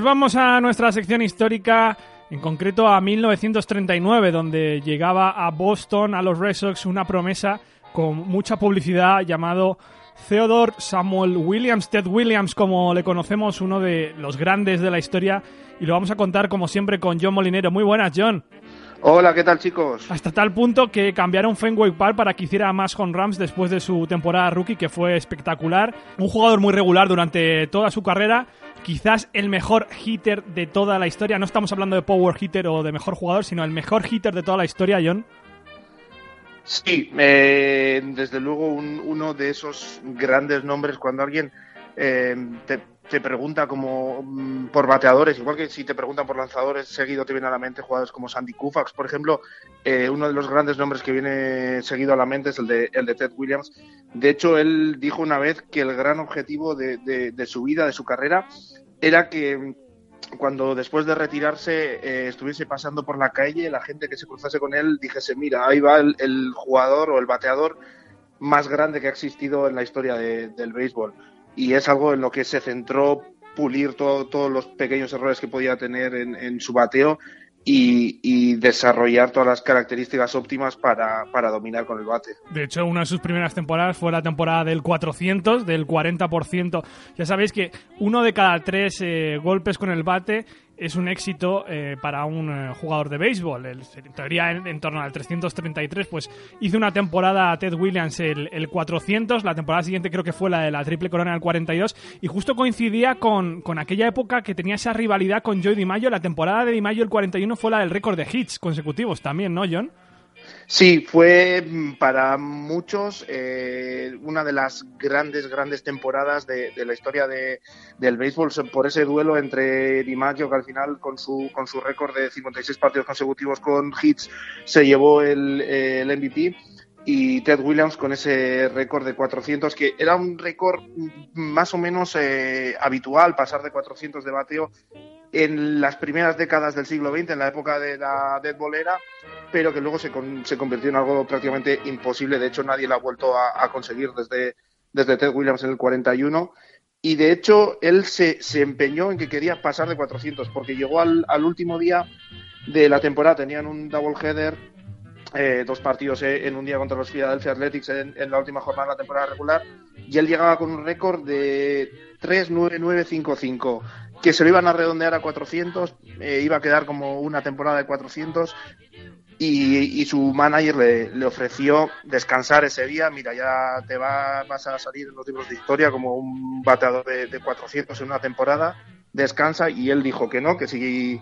nos vamos a nuestra sección histórica, en concreto a 1939, donde llegaba a Boston, a los Red Sox, una promesa con mucha publicidad llamado Theodore Samuel Williams, Ted Williams, como le conocemos, uno de los grandes de la historia, y lo vamos a contar como siempre con John Molinero. Muy buenas, John. Hola, ¿qué tal chicos? Hasta tal punto que cambiaron Fenway Park para que hiciera más con Rams después de su temporada rookie, que fue espectacular. Un jugador muy regular durante toda su carrera, quizás el mejor hitter de toda la historia. No estamos hablando de power hitter o de mejor jugador, sino el mejor hitter de toda la historia, John. Sí, eh, desde luego uno de esos grandes nombres cuando alguien eh, te, pregunta como mm, por bateadores, igual que si te preguntan por lanzadores, seguido te viene a la mente jugadores como Sandy Koufax, por ejemplo, eh, uno de los grandes nombres que viene seguido a la mente es el de, el de Ted Williams. De hecho, él dijo una vez que el gran objetivo de su vida, de su carrera, era que cuando después de retirarse eh, estuviese pasando por la calle, la gente que se cruzase con él dijese, mira, ahí va el, jugador o el bateador más grande que ha existido en la historia del béisbol. Y es algo en lo que se centró pulir todos los pequeños errores que podía tener en su bateo y, desarrollar todas las características óptimas para, dominar con el bate. De hecho, una de sus primeras temporadas fue la temporada del 400, del 40%. Ya sabéis que uno de cada tres eh, golpes con el bate es un éxito eh, para un eh, jugador de béisbol. en teoría, en, torno al 333, pues hizo una temporada a Ted Williams el, el, 400, la temporada siguiente creo que fue la de la triple corona del 42, y justo coincidía con, con aquella época que tenía esa rivalidad con Joey DiMaggio. La temporada de DiMaggio el 41 fue la del récord de hits consecutivos también, ¿no, John? Sí, fue mm, para muchos eh, una de las grandes, grandes temporadas de, la historia de, del béisbol por ese duelo entre DiMaggio, que al final con su, con su récord de 56 partidos consecutivos con hits se llevó el, el MVP y Ted Williams con ese récord de 400, que era un récord más o menos eh, habitual, pasar de 400 de bateo en las primeras décadas del siglo XX, en la época de la Dead Bolera, pero que luego se, se, convirtió en algo prácticamente imposible. De hecho, nadie lo ha vuelto a, conseguir desde, desde Ted Williams en el 41. Y de hecho, él se, se empeñó en que quería pasar de 400, porque llegó al, al último día de la temporada, tenían un double header eh, dos partidos eh, en un día contra los Philadelphia Athletics en, la última jornada de la temporada regular y él llegaba con un récord de 3-9-9-5-5 que se lo iban a redondear a 400 eh, iba a quedar como una temporada de 400 y, su manager le, ofreció descansar ese día. Mira ya te va, vas a salir en los libros de historia como un bateador de, de 400 en una temporada descansa y él dijo que no que si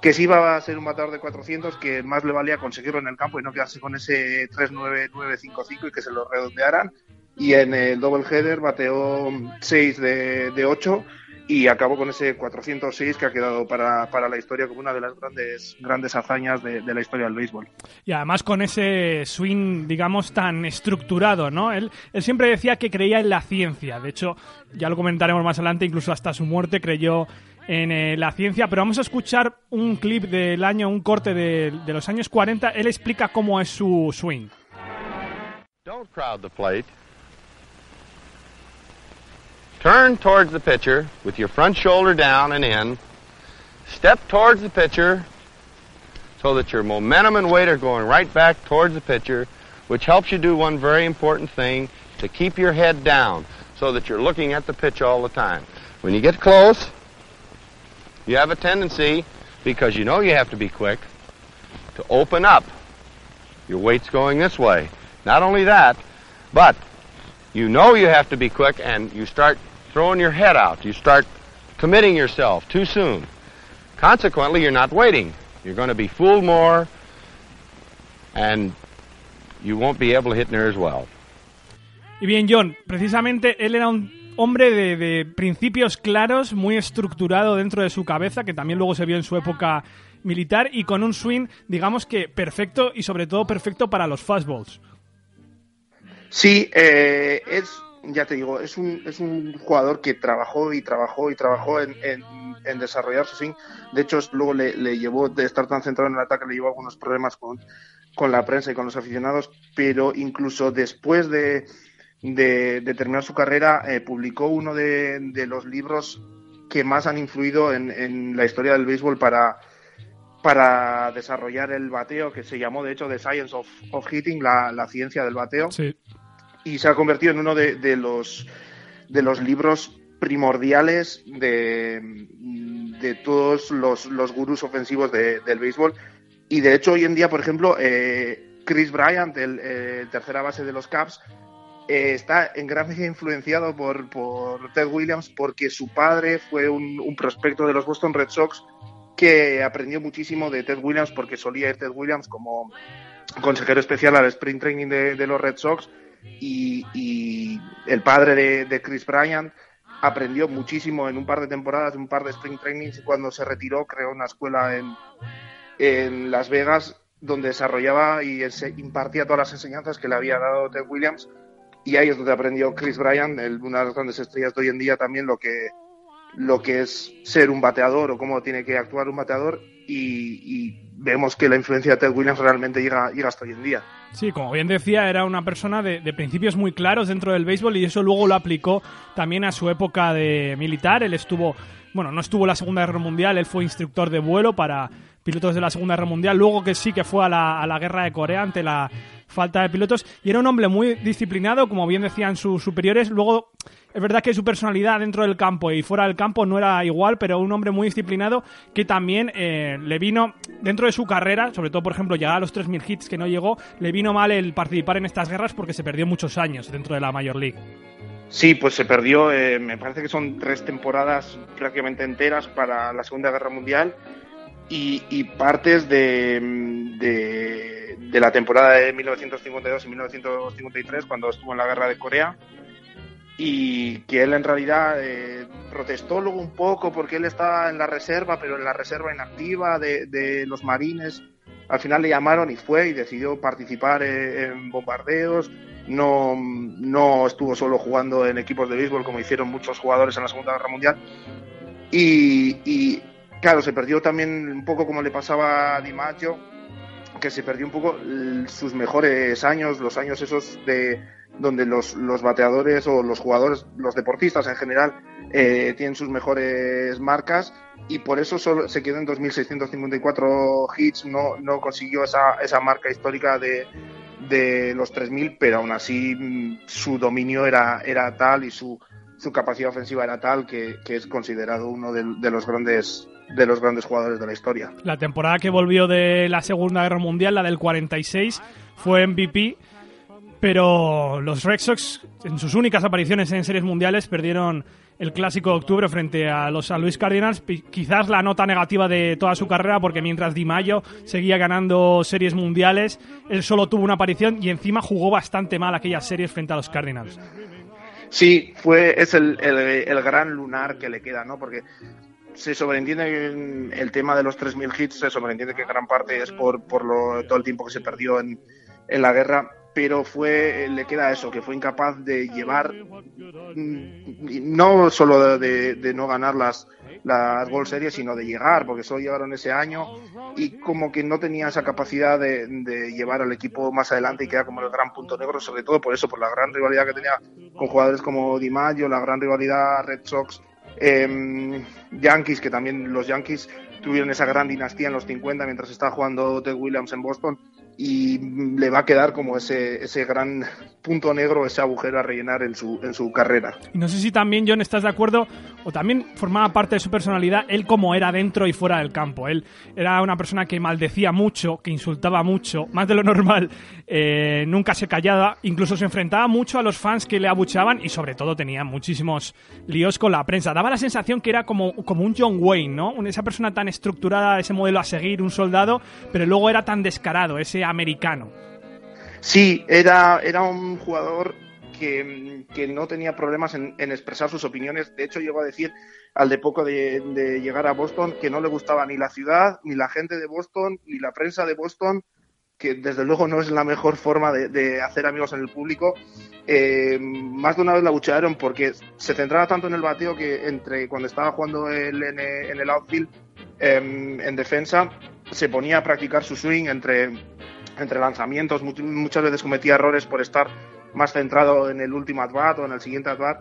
que si iba a ser un matador de 400, que más le valía conseguirlo en el campo y no quedarse con ese 3-9-9-5-5 y que se lo redondearan. Y en el double header bateó 6 de, de 8 y acabó con ese 406 que ha quedado para, para, la historia como una de las grandes, grandes hazañas de, de, la historia del béisbol. Y además con ese swing, digamos, tan estructurado, ¿no? Él, él siempre decía que creía en la ciencia. De hecho, ya lo comentaremos más adelante, incluso hasta su muerte creyó en eh, la ciencia, pero vamos a escuchar un clip del año, un corte de, de los años 40. Él explica cómo es su swing. Don't crowd the plate. Turn towards the pitcher with your front shoulder down and in. Step towards the pitcher so that your momentum and weight are going right back towards the pitcher, which helps you do one very important thing to keep your head down so that you're looking at the pitch all the time. When you get close, you have a tendency, because you know you have to be quick, to open up. Your weight's going this way. Not only that, but you know you have to be quick and you start throwing your head out. You start committing yourself too soon. Consequently, you're not waiting. You're going to be fooled more and you won't be able to hit near as well. Y bien, John, precisamente él era un hombre de, principios claros, muy estructurado dentro de su cabeza, que también luego se vio en su época militar, y con un swing, digamos que perfecto y sobre todo perfecto para los fastballs. Sí, eh, es, ya te digo, es un, es un jugador que trabajó y trabajó y trabajó en, desarrollar su swing. De hecho, luego le, le, llevó, de estar tan centrado en el ataque, le llevó algunos problemas con, con la prensa y con los aficionados, pero incluso después de, de, terminar su carrera, eh, publicó uno de, los libros que más han influido en, la historia del béisbol para, para desarrollar el bateo, que se llamó de hecho The Science of, of Hitting, la, ciencia del bateo. Y se ha convertido en uno de, los, de los libros primordiales de, de todos los, los gurús ofensivos del béisbol. Y de hecho, hoy en día, por ejemplo, eh, Chris Bryant, el, el, tercera base de los Caps, eh, está en gran medida influenciado por, por, Ted Williams porque su padre fue un, prospecto de los Boston Red Sox que aprendió muchísimo de Ted Williams porque solía ir Ted Williams como consejero especial al sprint training de, los Red Sox y, el padre de, Chris Bryant aprendió muchísimo en un par de temporadas, un par de sprint trainings y cuando se retiró creó una escuela en, en Las Vegas donde desarrollaba y impartía todas las enseñanzas que le había dado Ted Williams y ahí es donde aprendió Chris Bryan, una de las grandes estrellas de hoy en día, también lo que, lo que es ser un bateador o cómo tiene que actuar un bateador. Y, vemos que la influencia de Ted Williams realmente llega, llega hasta hoy en día. Sí, como bien decía, era una persona de, de, principios muy claros dentro del béisbol y eso luego lo aplicó también a su época de militar. Él estuvo, bueno, no estuvo en la Segunda Guerra Mundial, él fue instructor de vuelo para pilotos de la Segunda Guerra Mundial, luego que sí que fue a la, a la Guerra de Corea ante la falta de pilotos. Y era un hombre muy disciplinado, como bien decían sus superiores. Luego, es verdad que su personalidad dentro del campo y fuera del campo no era igual, pero un hombre muy disciplinado que también eh, le vino, dentro de su carrera, sobre todo, por ejemplo, llegar a los 3.000 hits que no llegó, le vino mal el participar en estas guerras porque se perdió muchos años dentro de la Major League. Sí, pues se perdió, eh, me parece que son tres temporadas prácticamente enteras para la Segunda Guerra Mundial y, partes de de la temporada de 1952 y 1953, cuando estuvo en la guerra de Corea, y que él en realidad eh, protestó luego un poco porque él estaba en la reserva, pero en la reserva inactiva de, los marines. Al final le llamaron y fue y decidió participar eh, en bombardeos. No, no estuvo solo jugando en equipos de béisbol como hicieron muchos jugadores en la Segunda Guerra Mundial. Y, y claro, se perdió también un poco como le pasaba a DiMaggio, que se perdió un poco sus mejores años, los años esos de donde los, los bateadores o los jugadores, los deportistas en general, eh, tienen sus mejores marcas y por eso solo se quedó en 2.654 hits, no, no consiguió esa, esa marca histórica de, de los 3.000, pero aún así mm, su dominio era, era tal y su, su capacidad ofensiva era tal que, que es considerado uno de los grandes de los grandes jugadores de la historia. La temporada que volvió de la Segunda Guerra Mundial, la del 46, fue MVP, pero los Red Sox, en sus únicas apariciones en series mundiales, perdieron el clásico de octubre frente a los San Luis Cardinals. Quizás la nota negativa de toda su carrera, porque mientras Di Mayo seguía ganando series mundiales, él solo tuvo una aparición y encima jugó bastante mal aquellas series frente a los Cardinals. Sí, fue, es el, el gran lunar que le queda, ¿no? Porque se sobreentiende el tema de los 3.000 hits, se sobreentiende que gran parte es por, por lo, todo el tiempo que se perdió en, en la guerra, pero fue le queda eso, que fue incapaz de llevar, mm, no solo de, no ganar las, las World Series, sino de llegar, porque solo llegaron ese año y como que no tenía esa capacidad de, de llevar al equipo más adelante y queda como el gran punto negro, sobre todo por eso, por la gran rivalidad que tenía con jugadores como Di Maggio, la gran rivalidad Red Sox eh, Yankees, que también los Yankees tuvieron esa gran dinastía en los 50 mientras estaba jugando Ted Williams en Boston y le va a quedar como ese, ese gran punto negro, ese agujero a rellenar en su, en su carrera. No sé si también, John, estás de acuerdo, o también formaba parte de su personalidad, él como era dentro y fuera del campo. Él era una persona que maldecía mucho, que insultaba mucho, más de lo normal, eh, nunca se callaba, incluso se enfrentaba mucho a los fans que le abuchaban y sobre todo tenía muchísimos líos con la prensa. Daba la sensación que era como, como un John Wayne, ¿no? Esa persona tan estructurada, ese modelo a seguir, un soldado, pero luego era tan descarado, ese americano. Sí, era, era un jugador que, no tenía problemas en, expresar sus opiniones. De hecho, llegó a decir al de poco de, llegar a Boston que no le gustaba ni la ciudad, ni la gente de Boston, ni la prensa de Boston, que desde luego no es la mejor forma de, hacer amigos en el público. Eh, más de una vez la buchearon porque se centraba tanto en el bateo que entre cuando estaba jugando él en, el outfield em, en defensa se ponía a practicar su swing entre entre lanzamientos, muchas veces cometía errores por estar más centrado en el último at o en el siguiente at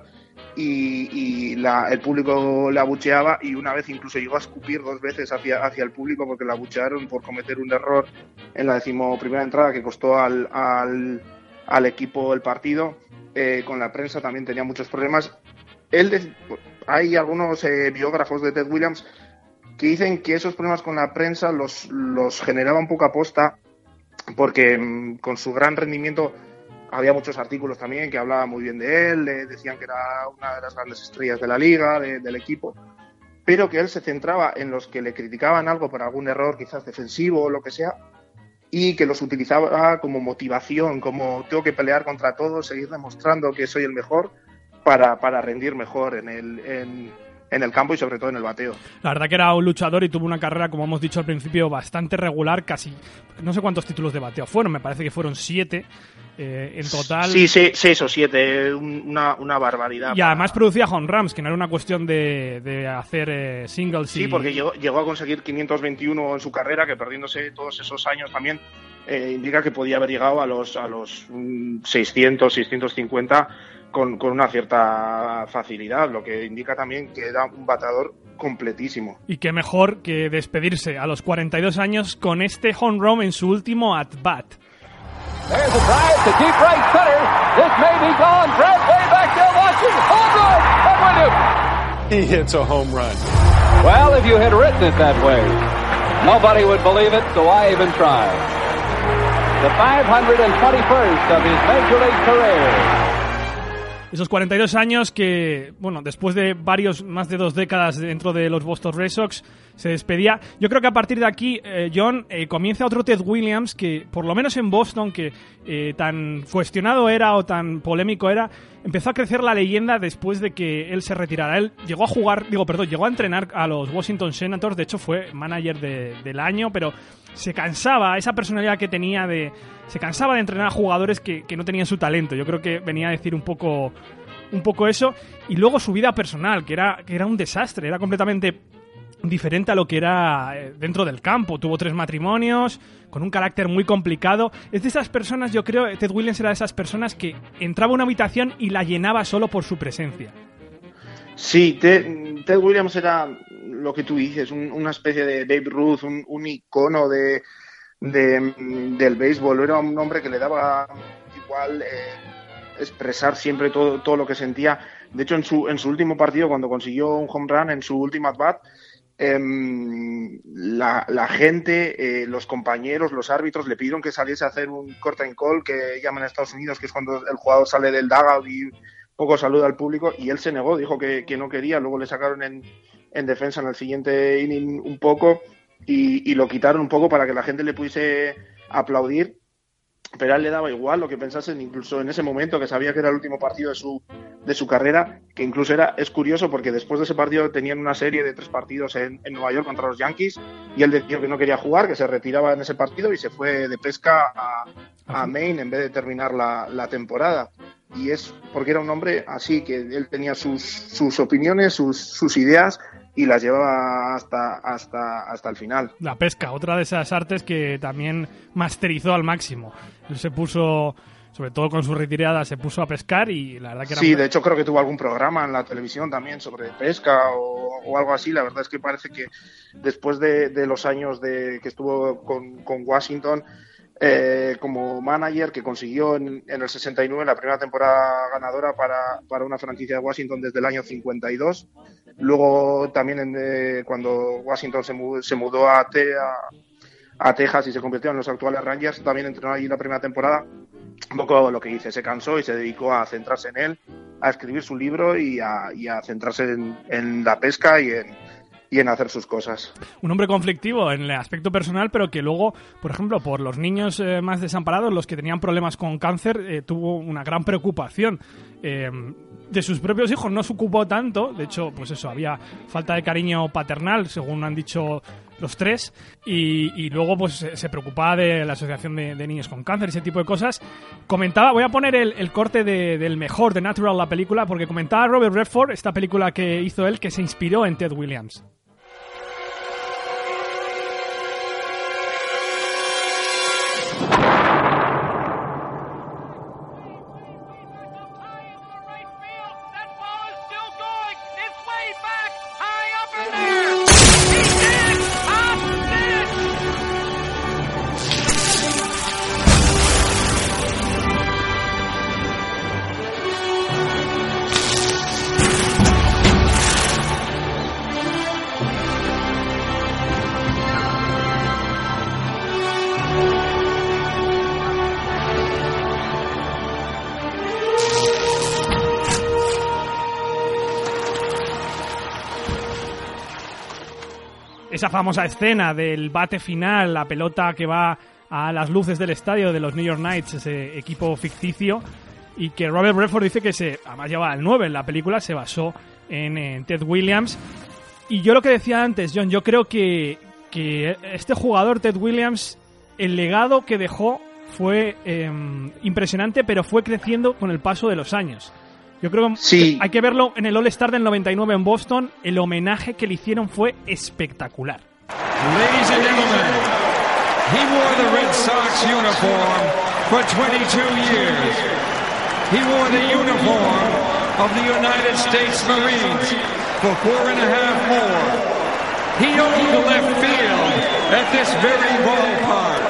y, el público le abucheaba y una vez incluso llegó a escupir dos veces hacia, hacia el público porque le abuchearon por cometer un error en la decimoprimera entrada que costó al, al, equipo el partido. Eh, con la prensa también tenía muchos problemas. Él hay algunos eh, biógrafos de Ted Williams que dicen que esos problemas con la prensa los, los generaba un poco a posta porque mm, con su gran rendimiento había muchos artículos también que hablaban muy bien de él, decían que era una de las grandes estrellas de la liga, del equipo, pero que él se centraba en los que le criticaban algo por algún error quizás defensivo o lo que sea, y que los utilizaba como motivación, como tengo que pelear contra todos, seguir demostrando que soy el mejor para, para rendir mejor en el, en, en el campo y sobre todo en el bateo. La verdad que era un luchador y tuvo una carrera, como hemos dicho al principio, bastante regular, casi no sé cuántos títulos de bateo fueron, me parece que fueron siete. Eh, en total. Sí, sí, seis o siete, una, una barbaridad. Y además producía home runs, que no era una cuestión de, de hacer eh, singles. Sí, porque llegó, llegó, a conseguir 521 en su carrera, que perdiéndose todos esos años también eh, indica que podía haber llegado a los, a los 600, mm, 650 con, con, una cierta facilidad, lo que indica también que era un bateador completísimo. Y qué mejor que despedirse a los 42 años con este home run en su último at-bat. He hits a home run. Well, if you had written it that way, nobody would believe it, so I even tried. The 521st of his Major League career. Esos 42 años que, bueno, después de varios, más de dos décadas dentro de los Boston Red Sox, se despedía. Yo creo que a partir de aquí, eh, John, eh, comienza otro Ted Williams que, por lo menos en Boston, que eh, tan cuestionado era o tan polémico era, empezó a crecer la leyenda después de que él se retirara. Él llegó a jugar, digo, perdón, llegó a entrenar a los Washington Senators, de hecho fue manager del año, pero se cansaba, esa personalidad que tenía de... Se cansaba de entrenar a jugadores que, no tenían su talento. Yo creo que venía a decir un poco, un poco eso. Y luego su vida personal, que era, que era un desastre, era completamente diferente a lo que era eh, dentro del campo. Tuvo tres matrimonios, con un carácter muy complicado. Es de esas personas, yo creo, Ted Williams era de esas personas que entraba a una habitación y la llenaba solo por su presencia. Sí, Ted, Williams era lo que tú dices, una especie de Babe Ruth, un, icono de, del béisbol. Era un hombre que le daba igual eh, expresar siempre todo, todo lo que sentía. De hecho, en su, en su último partido, cuando consiguió un home run en su última at-bat, em, la, la, gente, eh, los compañeros, los árbitros le pidieron que saliese a hacer un corta en call que llaman en Estados Unidos, que es cuando el jugador sale del dugout y poco saluda al público y él se negó, dijo que, no quería, luego le sacaron en, en, defensa en el siguiente inning un poco y, lo quitaron un poco para que la gente le pudiese aplaudir, pero a él le daba igual lo que pensasen, incluso en ese momento que sabía que era el último partido de su, de su carrera, que incluso era, es curioso porque después de ese partido tenían una serie de tres partidos en, en Nueva York contra los Yankees y él decía que no quería jugar, que se retiraba en ese partido y se fue de pesca a, a Maine en vez de terminar la, la temporada. Y es porque era un hombre así, que él tenía sus, sus opiniones, sus, sus ideas y las llevaba hasta, hasta, hasta el final. La pesca, otra de esas artes que también masterizó al máximo. Él se puso, sobre todo con su retirada, se puso a pescar y la verdad que era... Sí, de hecho creo que tuvo algún programa en la televisión también sobre pesca o, o algo así. La verdad es que parece que después de, de los años de, que estuvo con, con Washington eh, como manager que consiguió en, el 69 la primera temporada ganadora para, para, una franquicia de Washington desde el año 52. Luego también eh, cuando Washington se, mudó, se mudó a, a, Texas y se convirtió en los actuales Rangers, también entrenó allí la primera temporada. Un poco lo que dice, se cansó y se dedicó a centrarse en él, a escribir su libro y a, y a centrarse en, en la pesca y en, y en hacer sus cosas. Un hombre conflictivo en el aspecto personal, pero que luego, por ejemplo, por los niños eh, más desamparados, los que tenían problemas con cáncer, eh, tuvo una gran preocupación. Eh, de sus propios hijos no se ocupó tanto, de hecho, pues eso, había falta de cariño paternal, según han dicho los tres, y, luego pues se preocupaba de la asociación de, niños con cáncer, ese tipo de cosas. Comentaba, voy a poner el, corte del mejor de Natural, la película, porque comentaba Robert Redford, esta película que hizo él, que se inspiró en Ted Williams. Famosa escena del bate final, la pelota que va a las luces del estadio de los New York Knights, ese equipo ficticio, y que Robert Redford dice que se, además lleva el 9 en la película, se basó en, Ted Williams. Y yo lo que decía antes, John, yo creo que, que este jugador, Ted Williams, el legado que dejó fue em, impresionante, pero fue creciendo con el paso de los años. Yo creo que hay que verlo en el All-Star del 99 en Boston. El homenaje que le hicieron fue espectacular. Ladies and gentlemen, he wore the Red Sox uniform for 22 years. He wore the uniform of the United States Marines for four and a half more. He owned the left field at this very ballpark.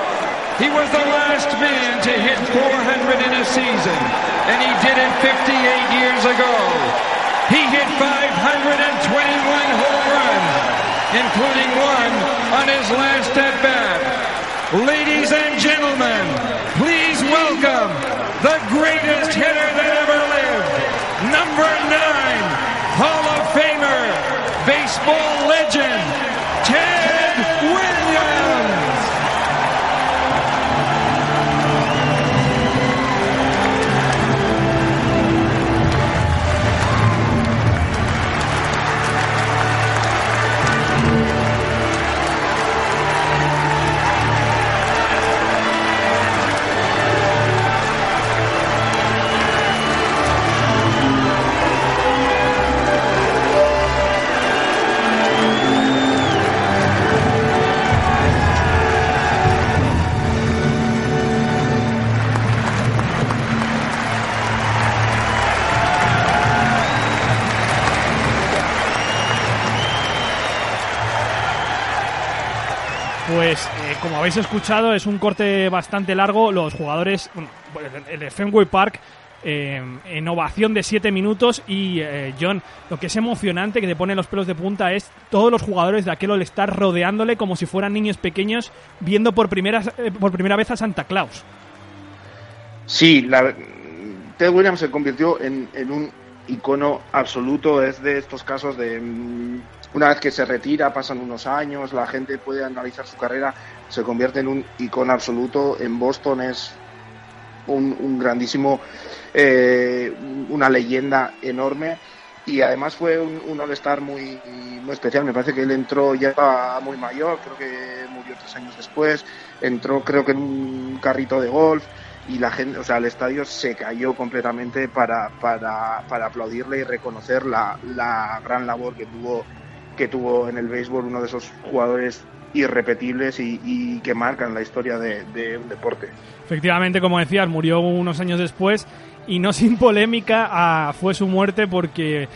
He was the last man to hit 400 in a season, and he did it 58 years ago. He hit 521 home runs, including one on his last at bat. Ladies and gentlemen, please welcome the greatest hitter that ever lived, number nine, Hall of Famer, baseball legend, habéis escuchado es un corte bastante largo. Los jugadores, bueno, el Fenway Park, eh, en ovación de 7 minutos y eh, John, lo que es emocionante que te pone los pelos de punta es todos los jugadores de aquel All-Star rodeándole como si fueran niños pequeños viendo por primera, por primera vez a Santa Claus. Sí, la, Ted Williams se convirtió en, en un icono absoluto. Es de estos casos de mm, una vez que se retira, pasan unos años, la gente puede analizar su carrera, se convierte en un icono absoluto. En Boston es un, grandísimo, eh, una leyenda enorme y además fue un, un All-Star muy, muy especial. Me parece que él entró ya muy mayor, creo que murió tres años después. Entró, creo que en un carrito de golf y la gente, o sea, el estadio se cayó completamente para, para, para aplaudirle y reconocer la, la gran labor que tuvo que tuvo en el béisbol uno de esos jugadores irrepetibles y, que marcan la historia de, un deporte. Efectivamente, como decías, murió unos años después y no sin polémica ah, fue su muerte porque,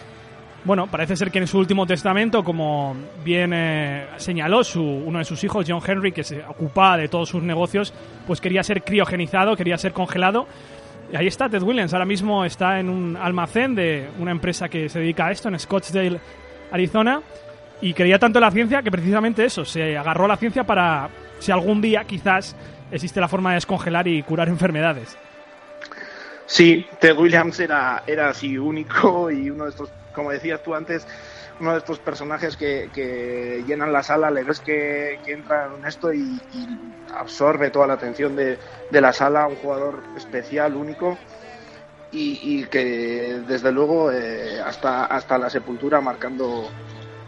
bueno, parece ser que en su último testamento, como bien eh, señaló su, uno de sus hijos, John Henry, que se ocupaba de todos sus negocios, pues quería ser criogenizado, quería ser congelado. Y ahí está Ted Williams, ahora mismo está en un almacén de una empresa que se dedica a esto, en Scottsdale, Arizona y creía tanto en la ciencia que precisamente eso, se agarró la ciencia para si algún día quizás existe la forma de descongelar y curar enfermedades. Sí, Ted Williams era, era así único y uno de estos, como decías tú antes, uno de estos personajes que, llenan la sala, le ves que, entra en esto y, absorbe toda la atención de, la sala, un jugador especial, único. Y, que desde luego eh, hasta, hasta la sepultura marcando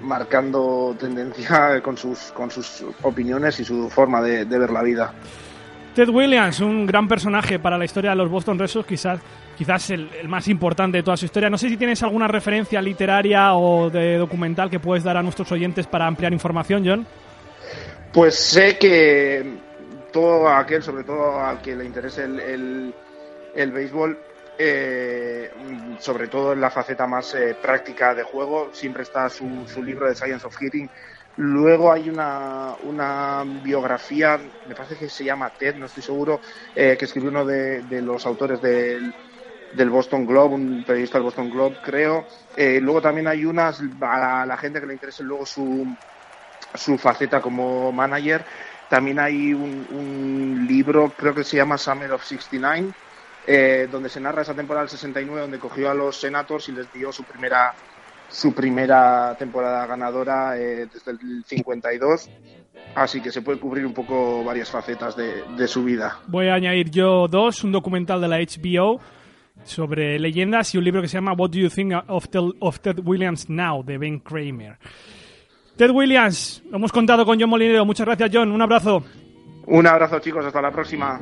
marcando tendencia con sus, con sus opiniones y su forma de, ver la vida. Ted Williams, un gran personaje para la historia de los Boston Red Sox, quizás, quizás el, más importante de toda su historia. No sé si tienes alguna referencia literaria o de documental que puedes dar a nuestros oyentes para ampliar información, John. Pues sé que todo aquel, sobre todo al que le interese el, el, el béisbol, eh, sobre todo en la faceta más eh, práctica de juego. Siempre está su, libro de Science of Hitting. Luego hay una, una, biografía, me parece que se llama Ted, no estoy seguro, eh, que escribió uno de, los autores del, del, Boston Globe, un periodista del Boston Globe, creo. luego también hay unas, a la, gente que le interese luego su, su faceta como manager, también hay un, un libro, creo que se llama Summer of 69, eh, donde se narra esa temporada del 69 donde cogió a los Senators y les dio su primera su primera temporada ganadora eh, desde el 52. Así que se puede cubrir un poco varias facetas de, su vida. Voy a añadir yo dos, un documental de la HBO sobre leyendas y un libro que se llama What Do You Think of Ted Williams Now, de Ben Kramer. Ted Williams, lo hemos contado con John Molinero. Muchas gracias, John. Un abrazo. Un abrazo chicos, hasta la próxima.